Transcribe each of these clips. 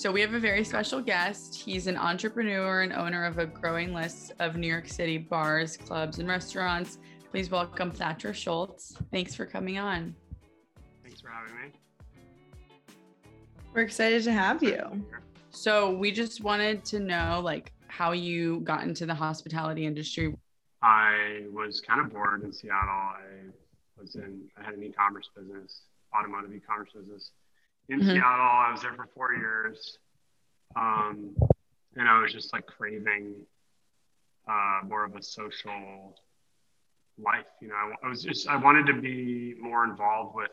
So we have a very special guest. He's an entrepreneur and owner of a growing list of New York City bars, clubs, and restaurants. Please welcome Thatcher Schultz. Thanks for coming on. Thanks for having me. We're excited to have you. So we just wanted to know like how you got into the hospitality industry. I was kind of bored in Seattle. I was in I had an e-commerce business, automotive e-commerce business in mm-hmm. Seattle. I was there for four years. Um, and I was just like craving uh, more of a social life. You know, I, I, was just, I wanted to be more involved with,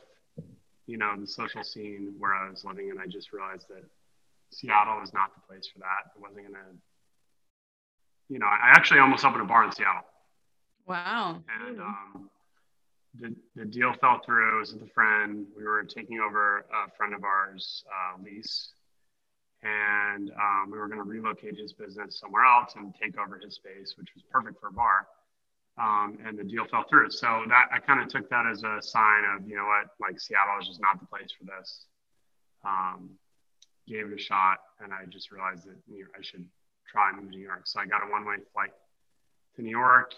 you know, the social scene where I was living. And I just realized that Seattle was not the place for that. It wasn't going to, you know, I actually almost opened a bar in Seattle. Wow. And, um, the, the deal fell through. It was with a friend. We were taking over a friend of ours' uh, lease, and um, we were going to relocate his business somewhere else and take over his space, which was perfect for a bar. Um, and the deal fell through. So that I kind of took that as a sign of, you know what, like Seattle is just not the place for this. Um, gave it a shot, and I just realized that you know, I should try and move to New York. So I got a one-way flight to New York,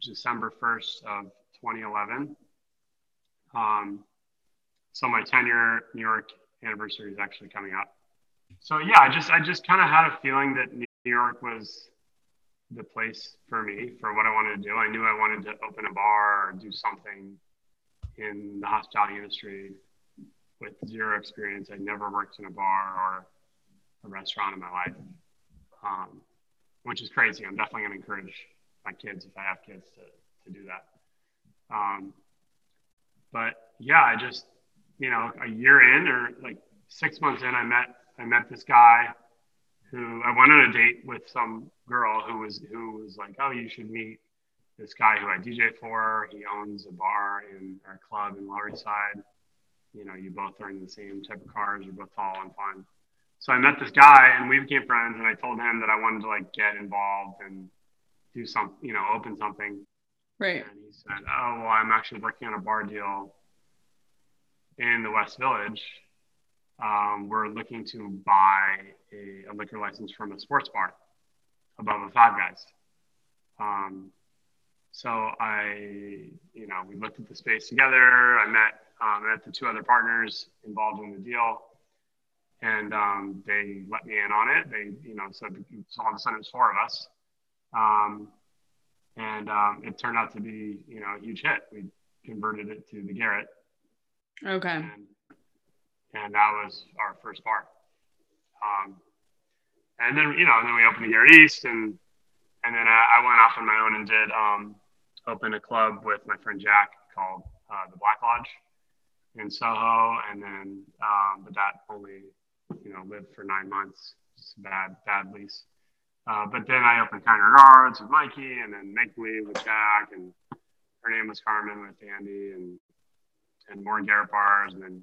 December 1st of 2011. Um, so my 10 year New York anniversary is actually coming up. So yeah, I just I just kind of had a feeling that New York was the place for me for what I wanted to do. I knew I wanted to open a bar or do something in the hospitality industry with zero experience. I'd never worked in a bar or a restaurant in my life, um, which is crazy. I'm definitely going to encourage my kids if I have kids to, to do that. Um, but yeah, I just, you know, a year in or like six months in, I met, I met this guy who I went on a date with some girl who was, who was like, oh, you should meet this guy who I DJ for. He owns a bar in our club in Lower East Side. You know, you both are in the same type of cars. You're both tall and fun. So I met this guy and we became friends. And I told him that I wanted to like get involved and do some, you know, open something. Right. And he said, "Oh, well, I'm actually working on a bar deal in the West Village. Um, we're looking to buy a, a, liquor license from a sports bar above a Five Guys." Um, so I, you know, we looked at the space together. I met um, met the two other partners involved in the deal, and um, they let me in on it. They, you know, so, so all of a sudden it was four of us. Um, and um, it turned out to be you know a huge hit. We converted it to the Garret. Okay. And, and that was our first bar. Um, and then you know, and then we opened the Garret East, and and then I, I went off on my own and did um, open a club with my friend Jack called uh, the Black Lodge in Soho, and then um, but that only you know lived for nine months. Just bad bad lease. Uh, but then I opened Kind Regards with Mikey, and then Make Believe with Jack, and her name was Carmen with Andy, and and more Garret bars, and then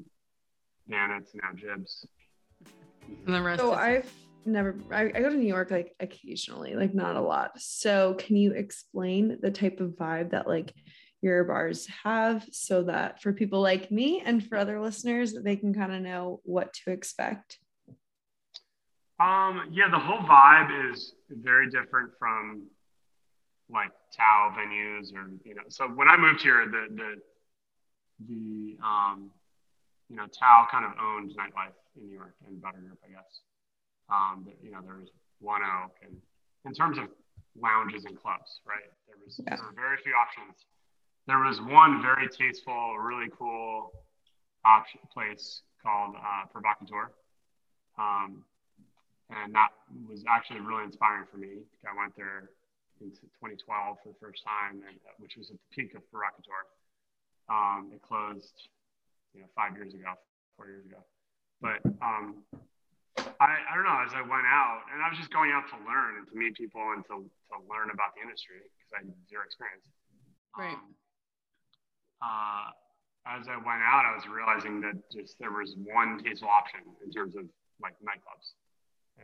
Gannett's now Jibs. And the rest. So I've never. I, I go to New York like occasionally, like not a lot. So can you explain the type of vibe that like your bars have, so that for people like me and for other listeners, they can kind of know what to expect? Um, yeah, the whole vibe is very different from like Tao venues or you know. So when I moved here, the the the um, you know Tao kind of owned nightlife in New York and Butter Group, I guess. Um, but, you know, there was 1 OAK, and in terms of lounges and clubs, right? There was yeah. there were very few options. There was one very tasteful, really cool option place called uh, Provocateur. Um, and that was actually really inspiring for me. I went there in 2012 for the first time, and, uh, which was at the peak of Provocateur. Um, it closed, you know, five years ago, four years ago. But um, I, I don't know. As I went out, and I was just going out to learn and to meet people and to, to learn about the industry because I had zero experience. Right. Um, uh, as I went out, I was realizing that just there was one tasteful option in terms of like nightclubs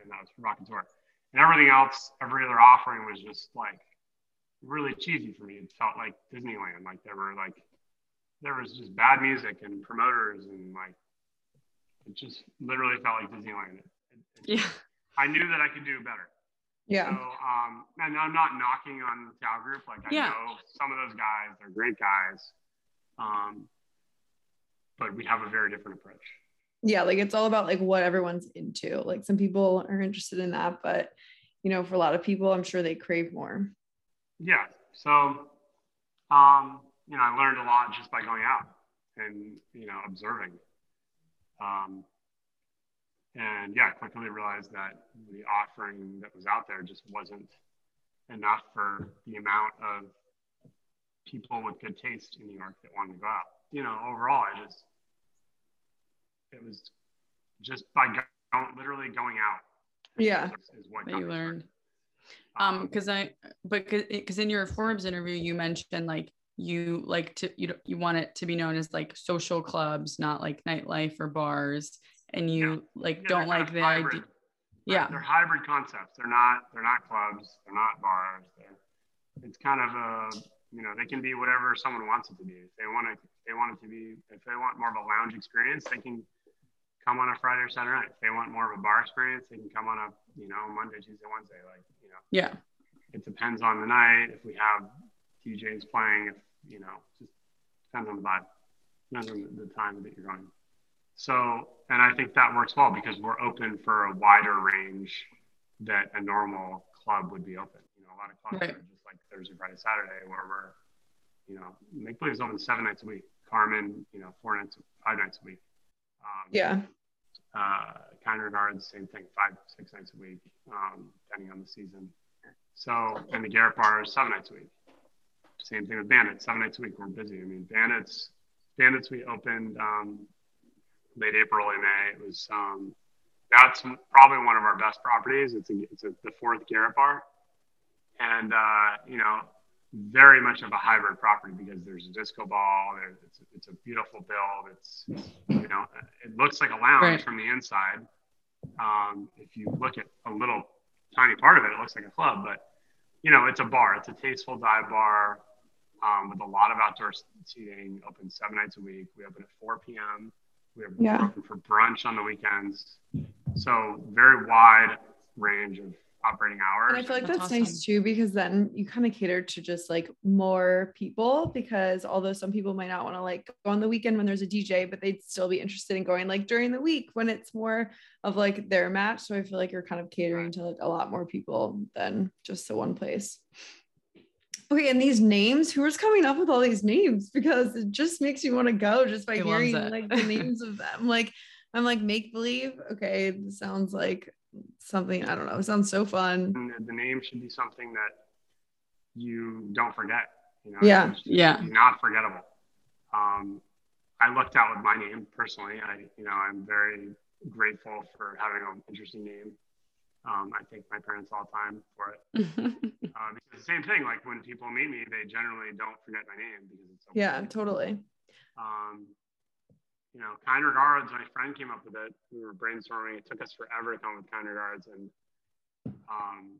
and that was Provocateur. And everything else, every other offering was just like really cheesy for me. It felt like Disneyland. Like there were like there was just bad music and promoters and like it just literally felt like Disneyland. yeah. I knew that I could do better. Yeah. So, um, and I'm not knocking on the Tao group. Like I yeah. know some of those guys, they're great guys. Um, but we have a very different approach. Yeah, like it's all about like what everyone's into. Like some people are interested in that, but you know, for a lot of people, I'm sure they crave more. Yeah. So, um, you know, I learned a lot just by going out and you know observing. Um, and yeah, I quickly realized that the offering that was out there just wasn't enough for the amount of people with good taste in New York that wanted to go out. You know, overall, I just it was just by go, literally going out. Yeah, is, what you learned. Um, because um, I, but because in your Forbes interview, you mentioned like you like to you you want it to be known as like social clubs, not like nightlife or bars, and you yeah. like yeah, don't like the idea. Yeah, they're hybrid concepts. They're not they're not clubs. They're not bars. They're it's kind of a you know they can be whatever someone wants it to be. If they want it, they want it to be. If they want more of a lounge experience, they can come on a Friday or Saturday night. If they want more of a bar experience, they can come on a you know Monday, Tuesday, Wednesday. Like you know. Yeah. It depends on the night. If we have DJs playing, if you know, just depends on the vibe, depends on the, the time that you're going. So, and I think that works well because we're open for a wider range that a normal club would be open. You know, a lot of clubs right. are just like Thursday, Friday, Saturday, where we're, you know, Make Believe is open seven nights a week. Carmen, you know, four nights, five nights a week. Um, yeah. Uh, kind regards, same thing, five, six nights a week, um, depending on the season. So, and the Garret bar is seven nights a week. Same thing with Bandits, seven nights a week. We're busy. I mean, Bandits, Bandits, we opened um, late April, early May. It was um, that's probably one of our best properties. It's a, it's a, the fourth Garret bar, and uh, you know, very much of a hybrid property because there's a disco ball. It's, it's a beautiful build. It's you know, it looks like a lounge right. from the inside. Um, if you look at a little tiny part of it, it looks like a club, but you know, it's a bar. It's a tasteful dive bar um, with a lot of outdoor seating. Open seven nights a week. We open at 4 p.m. We have yeah. open for brunch on the weekends. So very wide range of operating hours. And I feel like that's, that's awesome. nice too because then you kind of cater to just like more people because although some people might not want to like go on the weekend when there's a DJ, but they'd still be interested in going like during the week when it's more of like their match. So I feel like you're kind of catering to like a lot more people than just the one place. Okay, and these names, who is coming up with all these names? Because it just makes you want to go just by hearing like the names of them. Like I'm like make believe. Okay, sounds like something I don't know. It sounds so fun. The, the name should be something that you don't forget. You know, yeah, yeah, not forgettable. Um, I looked out with my name personally. I, you know, I'm very grateful for having an interesting name. Um, I thank my parents all the time for it. uh, because the same thing, like when people meet me, they generally don't forget my name because it's so yeah, totally. Um, you know, kind regards. My friend came up with it. We were brainstorming. It took us forever to come up with kind regards, and um,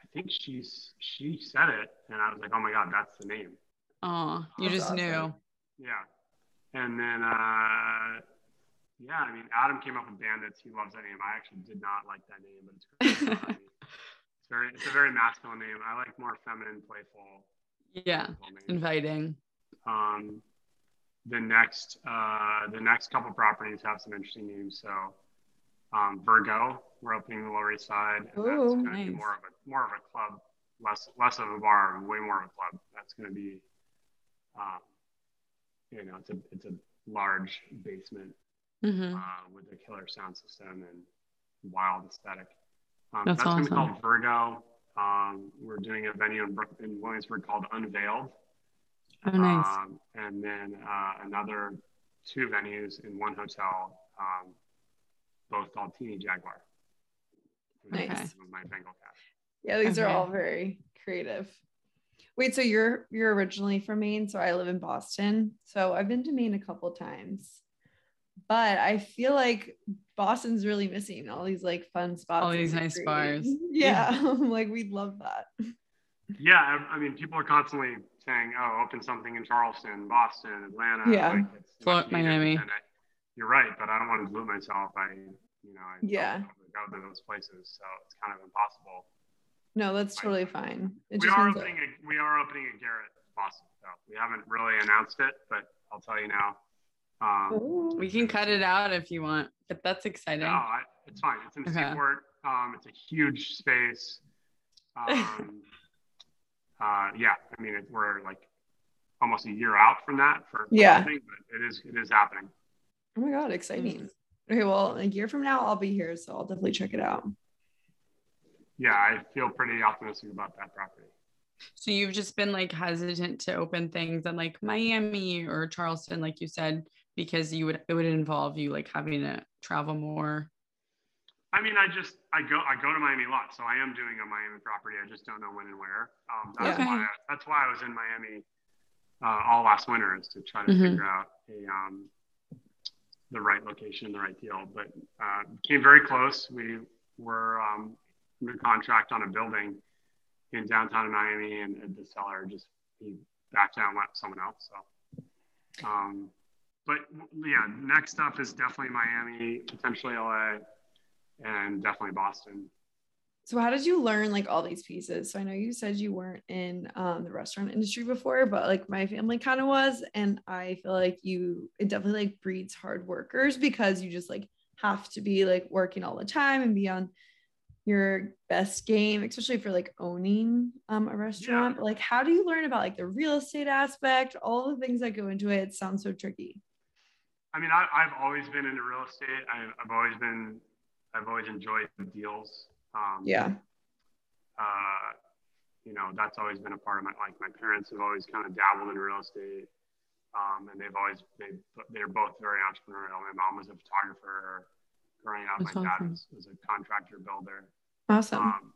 I think she's she said it, and I was like, oh my god, that's the name. Oh, you that's just awesome. knew. Yeah, and then uh, yeah, I mean, Adam came up with Bandits. He loves that name. I actually did not like that name, but it's great. it's very, it's a very masculine name. I like more feminine, playful. Yeah, inviting. Um, the next, uh, the next couple properties have some interesting names. So, um, Virgo, we're opening the Lower East Side, and Ooh, that's going nice. to be more of a more of a club, less less of a bar, way more of a club. That's going to be, um, you know, it's a it's a large basement mm-hmm. uh, with a killer sound system and wild aesthetic. Um, that's, that's awesome. going to be called Virgo. Um, we're doing a venue in, in Williamsburg called Unveiled. Oh, nice. Um, and then uh, another two venues in one hotel, um, both called Teeny Jaguar. Nice. My Bengal cat. Yeah, these okay. are all very creative. Wait, so you're you're originally from Maine, so I live in Boston. So I've been to Maine a couple times but I feel like Boston's really missing all these like fun spots. All these nice bars. Yeah, yeah. like we'd love that. Yeah, I mean, people are constantly saying, "Oh, open something in Charleston, Boston, Atlanta." Yeah, like, Miami. I, you're right, but I don't want to dilute myself I, You know, I yeah, go to those places, so it's kind of impossible. No, that's totally fine. It we are opening that... a we are opening a Garret Boston. So we haven't really announced it, but I'll tell you now. Um, we can cut it out if you want, but that's exciting. No, I, it's fine. It's in the okay. Seaport. Um, it's a huge space. Um, uh, yeah, I mean, it, we're like almost a year out from that for yeah, but it is it is happening. Oh my god, exciting! Okay, well, a year from now I'll be here, so I'll definitely check it out. Yeah, I feel pretty optimistic about that property. So you've just been like hesitant to open things in like Miami or Charleston, like you said, because you would it would involve you like having to travel more. I mean, I just I go I go to Miami a lot, so I am doing a Miami property. I just don't know when and where. Um, that's okay. why I, that's why I was in Miami uh, all last winter is to try to mm-hmm. figure out a um, the right location, the right deal. But uh, came very close. We were um, under contract on a building in downtown Miami, and, and the seller just he backed out and went with someone else. So, um, but yeah, next up is definitely Miami, potentially LA and definitely Boston. So how did you learn like all these pieces? So I know you said you weren't in um, the restaurant industry before, but like my family kind of was, and I feel like you it definitely like breeds hard workers because you just like have to be like working all the time and be on your best game, especially for like owning um, a restaurant. Yeah. Like, how do you learn about like the real estate aspect, all the things that go into it? It sounds so tricky. I mean, I, have always been into real estate. I, I've always been I've always enjoyed the deals. Um, yeah. Uh, you know, that's always been a part of my like my parents have always kind of dabbled in real estate, um, and they've always they they're both very entrepreneurial. My mom was a photographer growing up. That's my awesome. dad was, was, a contractor builder. Awesome. Um,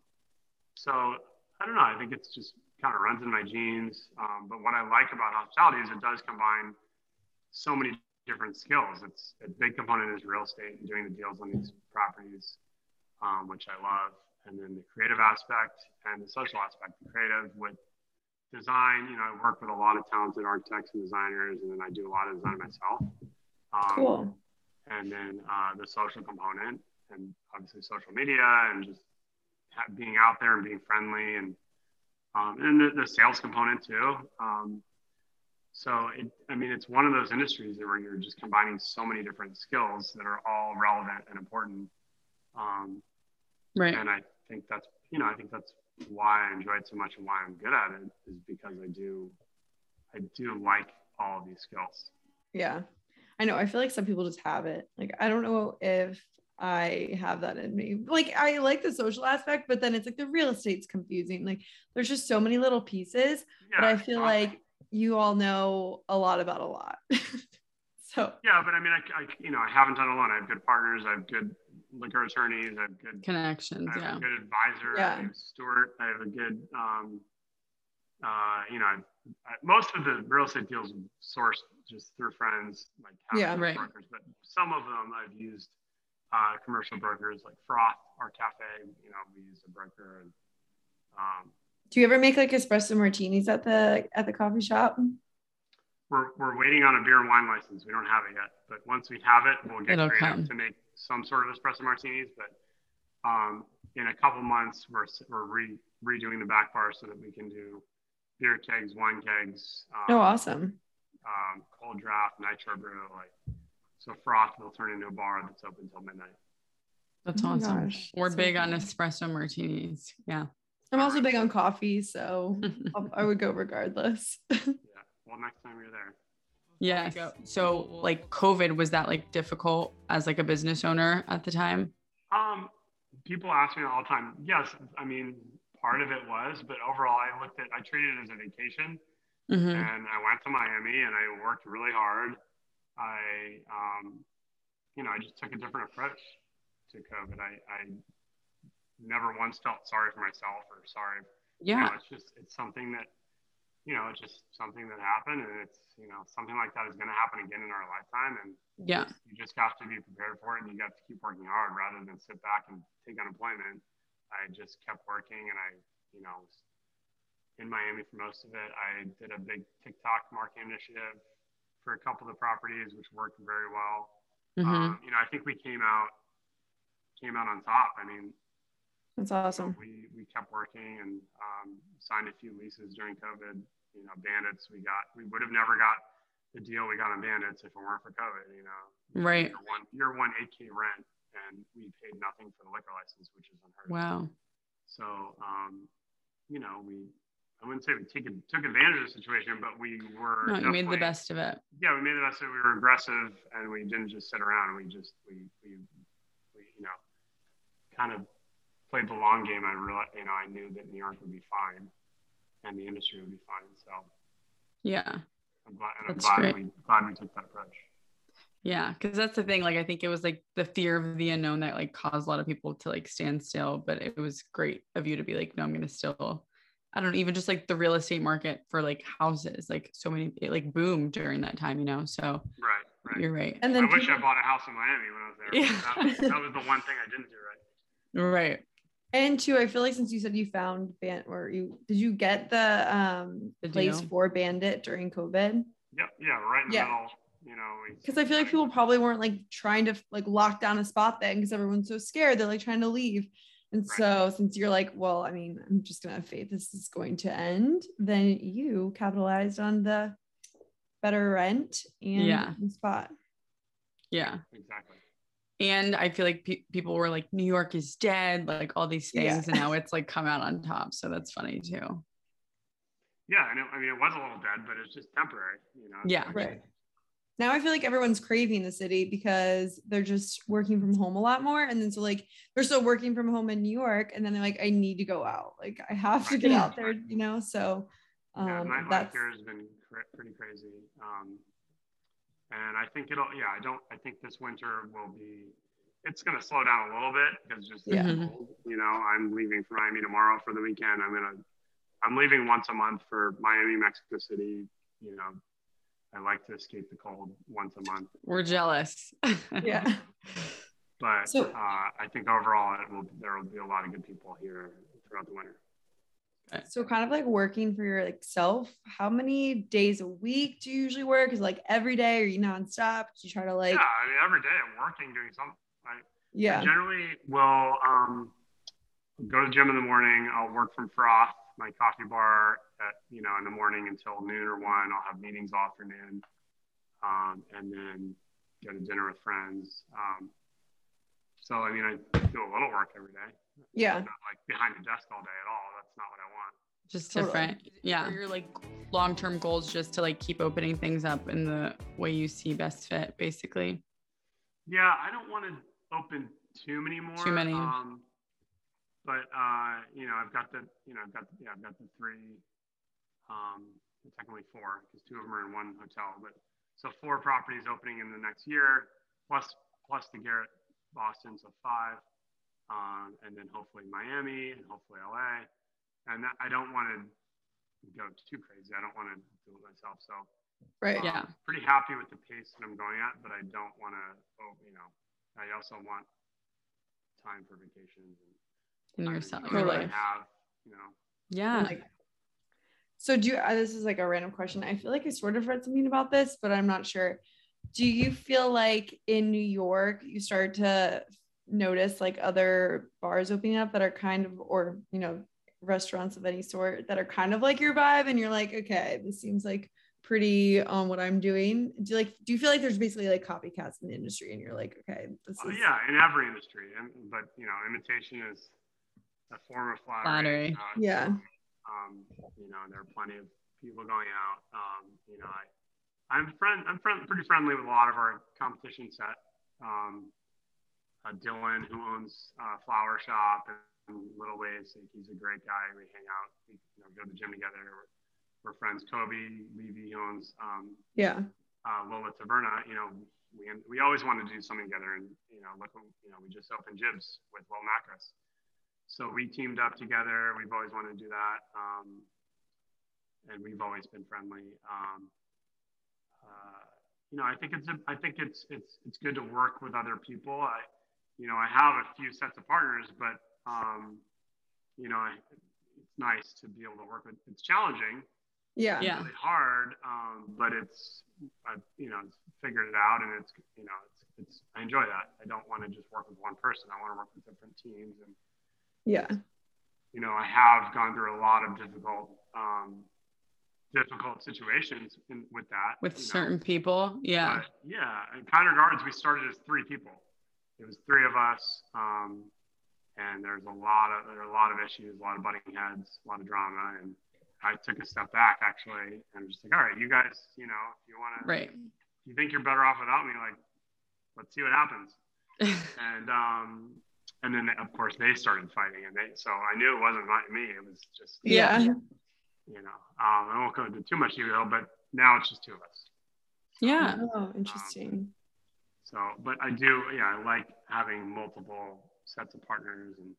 so I don't know. I think it's just kind of runs in my genes. Um, but what I like about hospitality is it does combine so many different skills. It's a big component is real estate and doing the deals on these properties, um, which I love. And then the creative aspect and the social aspect. The creative with design, you know, I work with a lot of talented architects and designers, and then I do a lot of design myself. Um, cool. And then uh, the social component, and obviously social media, and just being out there and being friendly, and um, and the, the, sales component too. Um, so, it, I mean, it's one of those industries where you're just combining so many different skills that are all relevant and important. Um, right. And I think that's, you know, I think that's why I enjoy it so much and why I'm good at it is because I do, I do like all of these skills. Yeah. I know. I feel like some people just have it. Like, I don't know if I have that in me. Like, I like the social aspect, but then it's like the real estate's confusing. Like, there's just so many little pieces. Yeah, but I feel like you all know a lot about a lot. so yeah, but I mean, I, I, you know I haven't done alone. I have good partners. I have good liquor attorneys. I have good connections. I have yeah. a good advisor. Yeah. I have Stuart. I have a good. Um, uh, you know, I, most of the real estate deals sourced just through friends, like yeah, right. brokers. But some of them I've used uh, commercial brokers like Froth or Cafe. You know, we use a broker and um, do you ever make like espresso martinis at the at the coffee shop? We're, we're waiting on a beer and wine license. We don't have it yet, but once we have it, we'll get It'll creative come. to make some sort of espresso martinis. But um, in a couple months, we're we're re, redoing the back bar so that we can do beer kegs, wine kegs. Um, oh, awesome! Um, cold draft, nitro brew, like so. Froth will turn into a bar that's open until midnight. That's oh awesome. Gosh, We're big on espresso martinis. Yeah. I'm also big on coffee, so I would go regardless. yeah. Well, next time you're there. Yeah. So, like, COVID was that like difficult as like a business owner at the time? Um, people ask me all the time. Yes, I mean, part of it was, but overall, I looked at, I treated it as a vacation, mm-hmm. and I went to Miami and I worked really hard. I, um, you know, I just took a different approach to COVID. I, I never once felt sorry for myself or sorry. Yeah. You know, it's just, it's something that, you know, it's just something that happened and it's, you know, something like that is going to happen again in our lifetime. And yeah, you just have to be prepared for it and you got to keep working hard rather than sit back and take unemployment. I just kept working and I, you know, was in Miami for most of it. I did a big TikTok marketing initiative for a couple of the properties, which worked very well. Mm-hmm. Um, you know, I think we came out came out on top. I mean, that's awesome. we we kept working and um, signed a few leases during COVID. You know, Bandits, we got we would have never got the deal we got on Bandits if it weren't for COVID. You know, right? Year one, year one 8K rent, and we paid nothing for the liquor license, which is unheard wow. of. Wow. So, um, you know, we I wouldn't say we take, took advantage of the situation, but we were. No, you made the best of it. Yeah, we made the best of it. We were aggressive, and we didn't just sit around. We just we we, we you know kind of played the long game. I realized, you know, I knew that New York would be fine, and the industry would be fine. So. Yeah. I'm glad, and I'm glad we glad we took that approach. Yeah, because that's the thing. Like, I think it was like the fear of the unknown that like caused a lot of people to like stand still. But it was great of you to be like, no, I'm gonna still I don't know, even just like the real estate market for like houses, like so many, it like boomed during that time, you know? So right, right. you're right. And then I people, wish I bought a house in Miami when I was there. Yeah. That, that, was the one thing I didn't do right. Right. And two, I feel like since you said you found band or you did you get the um the place for Bandit during COVID? Yep, yeah, right in the yeah. middle. You know, because I feel like people probably weren't like trying to like lock down a spot then because everyone's so scared they're like trying to leave. And right. so, since you're like, well, I mean, I'm just gonna have faith this is going to end, then you capitalized on the better rent and yeah. spot. Yeah, exactly. And I feel like pe- people were like, New York is dead, like all these things, yeah. and now it's like come out on top. So that's funny too. Yeah, and it, I mean, it was a little dead, but it's just temporary, you know. Yeah, right now I feel like everyone's craving the city because they're just working from home a lot more. And then so like they're still working from home in New York, and then they're like, I need to go out. Like I have to get out there, you know. So um yeah, that's here has been cr- pretty crazy. Um and I think it'll yeah, I don't I think this winter will be it's gonna slow down a little bit because just yeah. Cold, you know, I'm leaving for Miami tomorrow for the weekend. I'm gonna I'm leaving once a month for Miami, Mexico City, you know, I like to escape the cold once a month. We're jealous. yeah. But so, uh, I think overall, it will there will be a lot of good people here throughout the winter. So kind of like working for your like self, how many days a week do you usually work? Is like every day or you nonstop? Do you try to like Yeah, I mean every day I'm working doing something. I, yeah. I generally will um, go to the gym in the morning. I'll work from Froth my coffee bar at you know in the morning until noon or one. I'll have meetings all afternoon, um, and then go to dinner with friends. Um, so I mean, I do a little work every day. Yeah. not like behind the desk all day at all. That's not what I want. Just different. Yeah. Your like long term goals just to like keep opening things up in the way you see best fit, basically. Yeah, I don't want to open too many more. Too many. Um, but uh, you know, I've got the, you know, I've got, yeah, I've got the three, um, technically four, because two of them are in one hotel. But so four properties opening in the next year, plus plus the Garret Boston, so five, um, and then hopefully Miami and hopefully LA. And that, I don't want to go too crazy. I don't want to do it myself. So right, um, yeah, pretty happy with the pace that I'm going at, but I don't want to, oh, you know, I also want time for vacations and in yourself, your life. Have, you know. Yeah. Like, so do you, uh, this is like a random question. I feel like I sort of read something about this, but I'm not sure. Do you feel like in New York you start to notice like other bars opening up that are kind of, or you know, restaurants of any sort that are kind of like your vibe, and you're like, okay, this seems like pretty on what I'm doing. Do you like do you feel like there's basically like copycats in the industry and you're like, okay, this uh, is uh, yeah, in every industry. And but you know, imitation is a form of flattery. flattery. Uh, yeah. Um, you know, there are plenty of people going out. Um, you know, I, I'm friend, I'm friend, pretty friendly with a lot of our competition set. Um, uh, Dylan, who owns uh, Flower Shop and Little Waves, he's a great guy. We hang out, we you know, go to the gym together. We're, we're friends. Cobi Levy owns um, yeah uh, Lola Taverna. You know, we we always wanted to do something together, and you know, look, you know, we just opened Jibs with Will Macros so we teamed up together. We've always wanted to do that, um, and we've always been friendly. Um, uh, you know, I think it's a, I think it's it's it's good to work with other people. I, you know, I have a few sets of partners, but um, you know, it's nice to be able to work with. It's challenging. Yeah. Yeah. Really hard, um, but it's I, you know, it's figured it out, and it's you know, it's it's I enjoy that. I don't want to just work with one person. I want to work with different teams and yeah. You know, I have gone through a lot of difficult um, difficult situations in, with that with certain know. people yeah but yeah and Kind Regards we started as three people it was three of us um, and there's a lot of there are a lot of issues a lot of butting heads a lot of drama and i took a step back actually and just like all right you guys you know if you want to right you think you're better off without me like let's see what happens and um and then of course they started fighting and they so i knew it wasn't me it was just yeah you know, um, I won't go into too much detail, but now it's just two of us. Yeah. Oh, interesting. So, but I do, yeah, I like having multiple sets of partners and.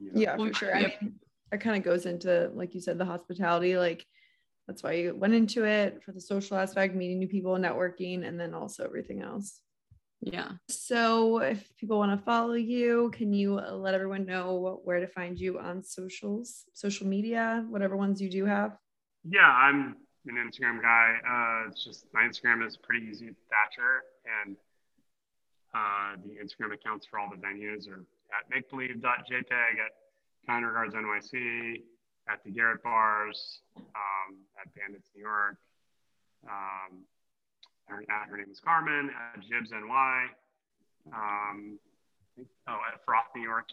You know, yeah, for sure. I mean, it kind of goes into, like you said, the hospitality. Like that's why you went into it for the social aspect, meeting new people, networking, and then also everything else. Yeah. So if people want to follow you, can you let everyone know where to find you on socials, social media, whatever ones you do have? Yeah, I'm an Instagram guy. Uh, it's just my Instagram is pretty easy, Thatcher, and uh, the Instagram accounts for all the venues are at makebelieve.jpg, at Kind Regards NYC, at the Garret Bars, um, at Bandits New York. Um, her, her name is Carmen at Jibs NY. Um, oh, at Froth, New York.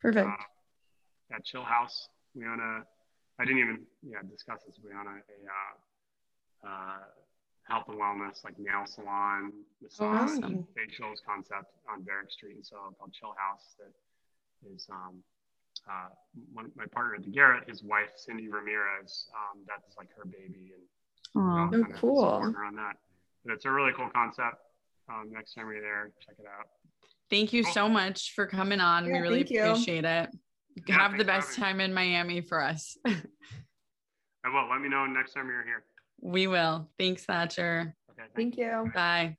Perfect. Uh, at Chill House, we own a. I didn't even yeah discuss this. We own a, a uh, uh, health and wellness like nail salon, massage, awesome. facials concept on Barrack Street and so called Chill House. That is um, uh, one, my partner at the Garret, his wife Cyndi Ramirez. Um, that's like her baby, and Oh, so cool. On that. But it's a really cool concept. Um, next time you're there, check it out. Thank you so much for coming on. Yeah, we really appreciate you. it. Yeah, Have the best time in Miami for us. I will. Let me know next time you're here. We will. Thanks, Thatcher. Okay. Thank you. Bye.